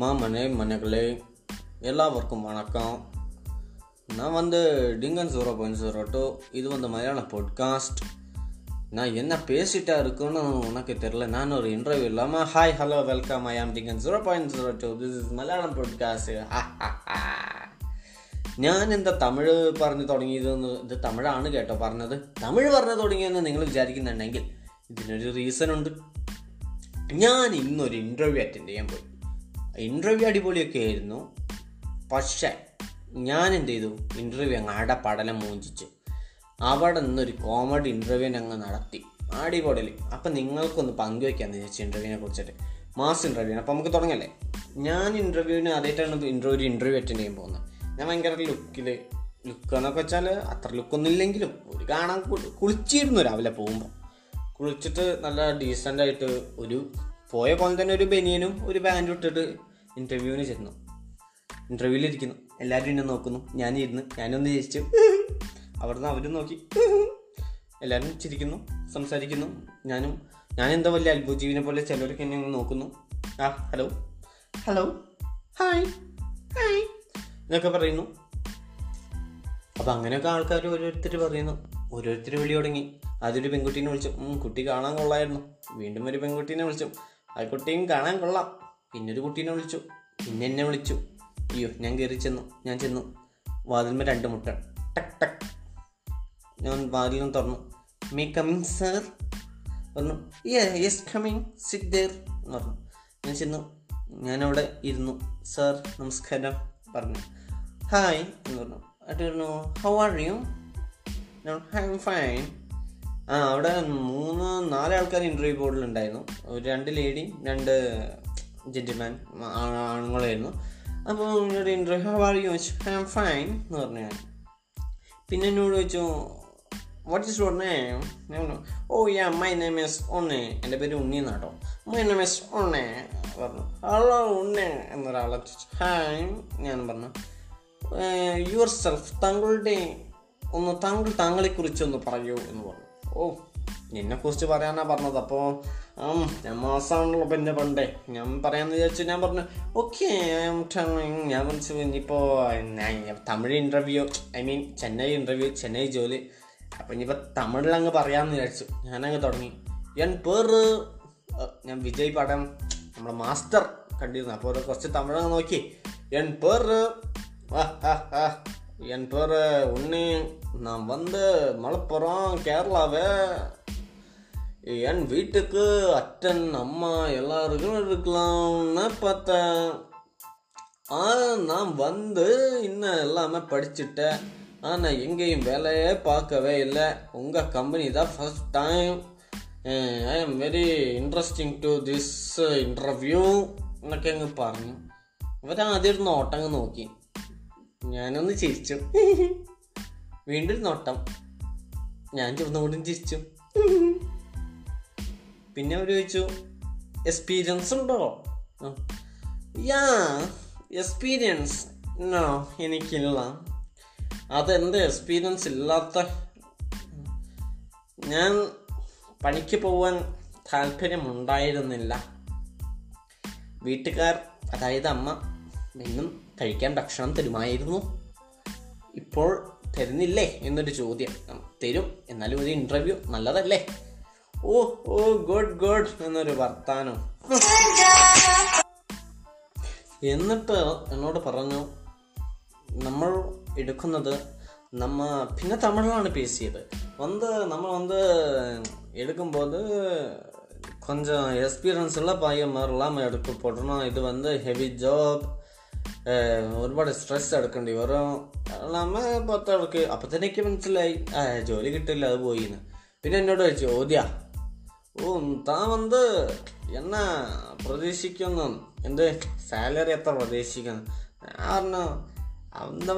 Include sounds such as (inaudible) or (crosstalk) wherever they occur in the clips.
மாமனே மனைகளே எல்லாருக்கும் வணக்கம் நான் வந்து Dinkan zero point zero two இது வந்து மலையாள பாட்காஸ்ட் நான் என்ன பேசிட்டா இருக்குன்னு உனக்கு தெரில நான் ஒரு இன்டர்வியூ இல்லாமல் hi hello welcome I am Dinkan zero point zero two this is Malayalam podcast (laughs) ഞാൻ എന്താ തമിഴ് പറഞ്ഞു തുടങ്ങിയതെന്ന് ഇത് തമിഴാണ് കേട്ടോ പറഞ്ഞത് തമിഴ് പറഞ്ഞു തുടങ്ങിയെന്ന് നിങ്ങൾ വിചാരിക്കുന്നുണ്ടെങ്കിൽ ഇതിനൊരു റീസൺ ഉണ്ട് ഞാൻ ഇന്നൊരു ഇൻ്റർവ്യൂ അറ്റൻഡ് ചെയ്യാൻ പോയി ഇന്റർവ്യൂ അടിപൊളിയൊക്കെ ആയിരുന്നു പക്ഷേ ഞാൻ എന്ത് ചെയ്തു? ഇന്റർവ്യൂ അങ്ങ് അടപടലം മൂഞ്ചിച്ച്. അവിടെ നിന്നൊരു കോമഡി ഇന്റർവ്യൂ അങ്ങ് നടത്തി. അടിപൊളി അപ്പം നിങ്ങൾക്കൊന്ന് പങ്കുവയ്ക്കാന്ന് വിചാരിച്ചു ഇന്റർവ്യൂവിനെ കുറിച്ചിട്ട്. മാസ് ഇന്റർവ്യൂ അപ്പോൾ നമുക്ക് തുടങ്ങല്ലേ? ഞാൻ ഇന്റർവ്യൂവിന് ആദ്യമായിട്ടാണ് ഇന്റർവ്യൂ ഒരു ഇന്റർവ്യൂ അറ്റൻഡ് ചെയ്യാൻ പോകുന്നത്. ഞാൻ ഭയങ്കര ലുക്കിൽ ലുക്ക് എന്നൊക്കെ വെച്ചാൽ അത്ര ലുക്കൊന്നും ഇല്ലെങ്കിലും ഒരു കാണാൻ കുളിച്ചിരുന്നു രാവിലെ പോകുമ്പോൾ കുളിച്ചിട്ട് നല്ല ഡീസന്റായിട്ട് ഒരു പോയ പോലെ തന്നെ ഒരു ബനിയനും ഒരു പാന്റും ഇട്ടിട്ട് ഇന്റർവ്യൂവിന് ചെന്നു. ഇന്റർവ്യൂവിൽ ഇരിക്കുന്നു. എല്ലാവരും എന്നെ നോക്കുന്നു. ഞാനിരുന്ന് ഞാനൊന്ന് ജയിച്ചു. അവിടുന്ന് അവരും നോക്കി. എല്ലാവരും ചിരിക്കുന്നു സംസാരിക്കുന്നു. ഞാനും ഞാൻ എന്താ വലിയ അത്ഭുജീവിനെ പോലെ ചിലരൊക്കെ എന്നെ നോക്കുന്നു. ആ ഹലോ ഹലോ ഹായ് ഹായ് എന്നൊക്കെ പറയുന്നു. അപ്പം അങ്ങനെയൊക്കെ ആൾക്കാർ ഓരോരുത്തർ പറയുന്നു. ഓരോരുത്തർ വിളി തുടങ്ങി. ആദ്യം ഒരു പെൺകുട്ടീനെ വിളിച്ചു. കുട്ടി കാണാൻ കൊള്ളായിരുന്നു. വീണ്ടും ഒരു പെൺകുട്ടീനെ വിളിച്ചു. ആ കുട്ടിയും കാണാൻ കൊള്ളാം. പിന്നെ ഒരു കുട്ടീനെ വിളിച്ചു. പിന്നെ എന്നെ വിളിച്ചു. അയ്യോ ഞാൻ കയറി ചെന്നു. ഞാൻ ചെന്നു. വാതിൽമേ രണ്ട് മുട്ട. ടക് ടക്. ഞാൻ വാതിലും തുറന്നു. മേ കമ്മിങ് സർ പറഞ്ഞു. യെസ് കമ്മിങ് സിറ്റ് എന്ന് പറഞ്ഞു. ഞാൻ ചെന്നു. ഞാനവിടെ ഇരുന്നു. സർ നമസ്കാരം. പറഞ്ഞു. ഹായ് എന്ന് പറഞ്ഞു. അത് പറഞ്ഞു how are you am fine ആ അവിടെ മൂന്ന് നാല് ആൾക്കാർ ഇന്റർവ്യൂ ബോർഡിലുണ്ടായിരുന്നു ഒരു രണ്ട് ലേഡിയും രണ്ട് ജെന്റിൽമാൻ ആണുങ്ങളായിരുന്നു. അപ്പോൾ എന്നോട് interview how are you I fine എന്ന് പറഞ്ഞു ഞാൻ. പിന്നെ എന്നോട് ചോദിച്ചു what is your name oh yeah my name is Unni എന്റെ പേര് ഉണ്ണി എന്നാട്ടോ. മൈ നെയിം ഇസ് ഉണ്ണെ പറഞ്ഞു. ഹലോ ഉണ്ണെ എന്നൊരാളെ ചോദിച്ചു. ഹായ് ഞാൻ പറഞ്ഞു. യുവർ സെൽഫ് താങ്കളുടെ ഒന്ന് താങ്കൾ താങ്കളെക്കുറിച്ച് ഒന്ന് പറയൂ എന്ന് പറഞ്ഞു. ഓ നിന്നെക്കുറിച്ച് പറയാനാ പറഞ്ഞത്. അപ്പോൾ ഞാൻ മാസമാണല്ലോ അപ്പം എന്റെ പണ്ടേ. ഞാൻ പറയാമെന്ന് വിചാരിച്ചു ഞാൻ പറഞ്ഞു ഓക്കെ ഞാൻ വിളിച്ചു ഇനിയിപ്പോൾ Tamil interview I mean Chennai interview Chennai ജോലി. അപ്പം ഇനിയിപ്പോൾ തമിഴിലങ്ങ് പറയാമെന്ന് വിചാരിച്ചു. ഞാനങ്ങ് തുടങ്ങി. ഞാൻ പേര് ഞാൻ വിജയ് പടം നമ്മുടെ മാസ്റ്റർ കണ്ടിരുന്നു. അപ്പോൾ കുറച്ച് തമിഴങ്ങ് നോക്കി. എൻ പേര് என் பேர் உன்னி நான் வந்து மலப்புரம் கேரளாவே என் வீட்டுக்கு அத்தன் அம்மா எல்லாருக்கும் இருக்கலாம்னு பார்த்தேன் ஆ நான் வந்து இன்னும் எல்லாமே படிச்சுட்டேன் ஆனால் எங்கேயும் வேலையே பார்க்கவே இல்லை உங்கள் கம்பெனி தான் first time I am very interesting to this interview എന്നൊക്കെ അങ്ങ് പറഞ്ഞു അവരാദ്യം ഒരു നോട്ടങ്ങ് നോക്കി ഞാനൊന്ന് ചിരിച്ചു. വീണ്ടും നോട്ടം. ഞാൻ ചുവന്നുകൊണ്ടും ചിരിച്ചു. പിന്നെ അവർ ചോദിച്ചു എക്സ്പീരിയൻസ് ഉണ്ടോ? യാ എക്സ്പീരിയൻസ് നോ എനിക്കില്ല. അതെന്ത് എക്സ്പീരിയൻസ് ഇല്ലാത്ത? ഞാൻ പണിക്ക് പോവാൻ താല്പര്യമുണ്ടായിരുന്നില്ല. വീട്ടുകാർ അതായത് അമ്മ എന്നും കഴിക്കാൻ ഭക്ഷണം തരുമായിരുന്നു ഇപ്പോൾ തരുന്നില്ലേ എന്നൊരു ചോദ്യം ഉം, തരും എന്നാലും ഒരു ഇൻ്റർവ്യൂ നല്ലതല്ലേ ഓ ഓ ഗുഡ് ഗുഡ് എന്നൊരു വർത്താനം എന്നിട്ട് എന്നോട് പറഞ്ഞു നമ്മൾ എടുക്കുന്നത് நம்ம പിന്നെ തമിഴിലാണ് பேசியது வந்து நம்ம வந்து எடுக்கும்போது கொஞ்சம் எக்ஸ்பீரியன்ஸ் எல்லாம் பையன் மாதிரிலாம் எடுக்க போட்டோம் இது வந்து ഹെവി ജോബ് ഒരുപാട് സ്ട്രെസ് എടുക്കേണ്ടി. വെറും നമ്മൾ പുറത്തിടക്ക് അപ്പത്തന്നെനിക്ക് മനസ്സിലായി. ജോലി കിട്ടില്ല അത് പോയിന്ന്. പിന്നെ എന്നോട് ചോദിച്ചു ഓദ്യ ഓ താൻ വന്ന് എന്നാ പ്രതീക്ഷിക്കുന്നു? എന്റെ സാലറി എത്ര പ്രതീക്ഷിക്കുന്നു? ഞാൻ പറഞ്ഞു അവന്റെ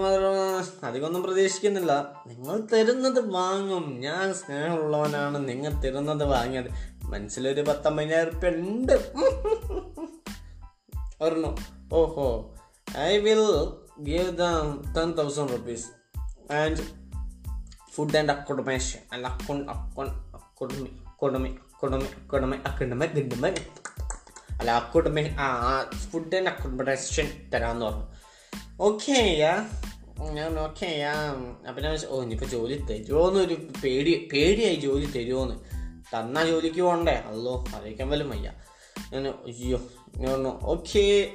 അധികമൊന്നും പ്രതീക്ഷിക്കുന്നില്ല. നിങ്ങൾ തരുന്നത് വാങ്ങും. ഞാൻ സ്നേഹമുള്ളവനാണ്. നിങ്ങൾ തരുന്നത് വാങ്ങിയത്. മനസ്സിലൊരു പത്തമ്പതിനായിരം ഉറുപ്പ്യ ഉണ്ട്. (laughs) പറഞ്ഞു ഓഹോ will give the ten thousand rupees and food and accommodation അല്ല അക്കോൺ Akon academy academy academy academy academy ഗിഡമി അല്ല അക്കോമഡേ ആ ഫുഡ് ആൻഡ് അക്കോമഡേഷൻ തരാമെന്ന് പറഞ്ഞു. Okay yeah. ഞാൻ ഓക്കെ യാ. അപ്പം ഞാൻ ഓ ഇനിയിപ്പോൾ ജോലി തരുമോന്നൊരു പേടി പേടിയായി ജോലി തരുമോന്ന് തന്നാൽ ജോലിക്ക് പോകണ്ടേ അല്ലോ അറിയിക്കാൻ പോലും വയ്യ. ഞാൻ അയ്യോ ഞാൻ പറഞ്ഞു ഓക്കെ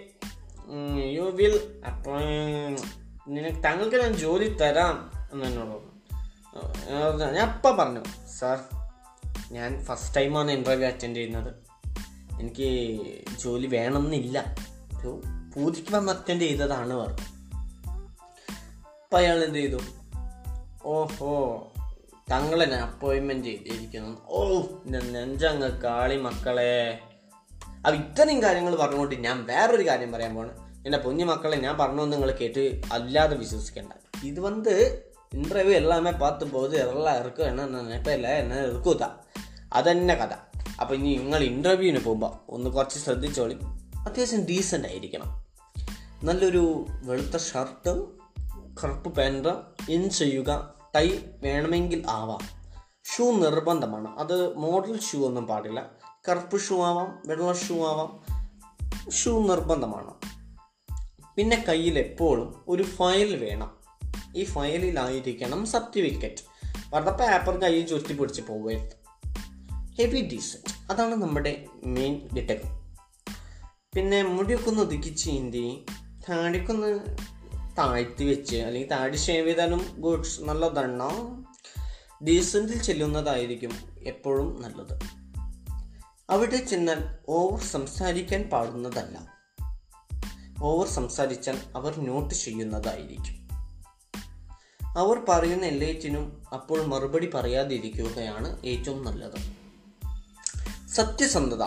യു വിൽ നിനക്ക് താങ്കൾക്ക് ഞാൻ ജോലി തരാം എന്ന് എന്നോട് പറഞ്ഞു. ഞാൻ അപ്പം പറഞ്ഞു സാർ ഞാൻ ഫസ്റ്റ് ടൈമാണ് ഇന്റർവ്യൂ അറ്റൻഡ് ചെയ്യുന്നത്. എനിക്ക് ജോലി വേണമെന്നില്ല. ഒരു പൂതിക്ക് വന്ന് അറ്റൻഡ് ചെയ്തതാണ് പറഞ്ഞു അപ്പം അയാൾ എന്ത് ചെയ്തു? ഓഹോ താങ്കളെ ഞാൻ അപ്പോയിൻമെന്റ് ചെയ്തിരിക്കുന്നു. ഓ നെഞ്ചങ്ങ് കാളി മക്കളെ. അപ്പം ഇത്രയും കാര്യങ്ങൾ പറഞ്ഞുകൊണ്ട് ഞാൻ വേറൊരു കാര്യം പറയാൻ പോണ് എന്റെ പൊഞ്ഞു മക്കളെ ഞാൻ പറഞ്ഞു നിങ്ങൾ കേട്ട് അല്ലാതെ വിശ്വസിക്കേണ്ട. ഇത് വന്ന് இன்டர்வியூ எல்லாமே பார்த்தும்போது எல்லாம் இருக்கும் என்ன நான் நினைப்பையில் என்ன இருக்குதா അതന്നെ കഥ. അപ്പോൾ ഇനി നിങ്ങൾ ഇന്റർവ്യൂവിന് പോകുമ്പോൾ ഒന്ന് കുറച്ച് ശ്രദ്ധിച്ചോളി. അത്യാവശ്യം ഡീസന്റ് ആയിരിക്കണം. നല്ലൊരു വെളുത്ത ഷർട്ടും കറുപ്പ് പാന്റും ഇൻ ചെയ്യുക ടൈ വേണമെങ്കിൽ ആവാം. ഷൂ നിർബന്ധമാണ്. അത് മോഡൽ ഷൂ ഒന്നും പാടില്ല. കറുപ്പ് ഷൂ ആവാം വെള്ള ഷൂ ആവാം ഷൂ നിർബന്ധമാണ്. പിന്നെ കയ്യിൽ എപ്പോഴും ഒരു ഫയൽ വേണം. ഈ ഫയലിലായിരിക്കണം സർട്ടിഫിക്കറ്റ്. വെറുതെ പേപ്പർ കയ്യിൽ ചുറ്റി പിടിച്ച് പോകരുത് ഹെവി ഡീസന്റ് അതാണ് നമ്മുടെ മെയിൻ ഡിറ്റക് പിന്നെ മുടിയൊക്കെ ഒന്ന് ഒതുക്കി ചീന്തി താടിക്കൊന്ന് താഴ്ത്തി വെച്ച് അല്ലെങ്കിൽ താടി ഷേവ് ചെയ്താലും ഗുഡ്സ് നല്ലതെണ്ണം ഡീസന്റിൽ ചെല്ലുന്നതായിരിക്കും എപ്പോഴും നല്ലത്. അവിടെ ചെന്നാൽ ഓവർ സംസാരിക്കാൻ പാടുന്നതല്ല. ഓവർ സംസാരിച്ചാൽ അവർ നോട്ട് ചെയ്യുന്നതായിരിക്കും. അവർ പറയുന്ന എല്ലാറ്റിനും അപ്പോൾ മറുപടി പറയാതിരിക്കുകയാണ് ഏറ്റവും നല്ലത്. സത്യസന്ധത.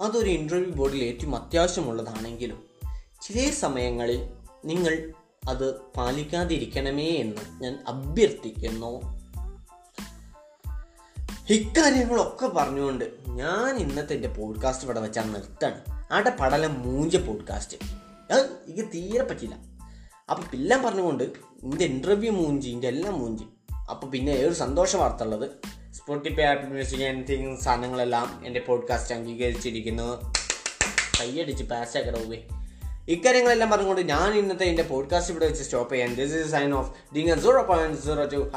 അതൊരു ഇന്റർവ്യൂ ബോർഡിൽ ഏറ്റവും അത്യാവശ്യമുള്ളതാണെങ്കിലും ചില സമയങ്ങളിൽ നിങ്ങൾ അത് പാലിക്കാതിരിക്കണമേ എന്ന് ഞാൻ അഭ്യർത്ഥിക്കുന്നു. ഇക്കാര്യങ്ങളൊക്കെ പറഞ്ഞുകൊണ്ട് ഞാൻ ഇന്നത്തെ എന്റെ പോഡ്കാസ്റ്റ് ഇവിടെ വെച്ചാൽ നിർത്താണ് ആടെ പടലം മൂഞ്ച പോഡ്കാസ്റ്റ് എനിക്ക് തീരെ പറ്റില്ല അപ്പം എല്ലാം പറഞ്ഞുകൊണ്ട് എന്റെ ഇന്റർവ്യൂ മൂഞ്ചി എന്റെ എല്ലാം മൂഞ്ചി. അപ്പോൾ പിന്നെ ഒരു സന്തോഷ വാർത്ത ഉള്ളത് സ്പോട്ടിഫൈ ആപ്പിൾ മ്യൂസിക് എനിത്തിങ് സാധനങ്ങളെല്ലാം എന്റെ പോഡ്കാസ്റ്റ് അംഗീകരിച്ചിരിക്കുന്നു. കൈയടിച്ച് പാസ്സാക്കട പോവേ ഇക്കാര്യങ്ങളെല്ലാം പറഞ്ഞുകൊണ്ട് ഞാൻ ഇന്നത്തെ എന്റെ പോഡ്കാസ്റ്റ് ഇവിടെ വെച്ച് സ്റ്റോപ്പ് ചെയ്യാൻ. This is sign off Ding zero point zero two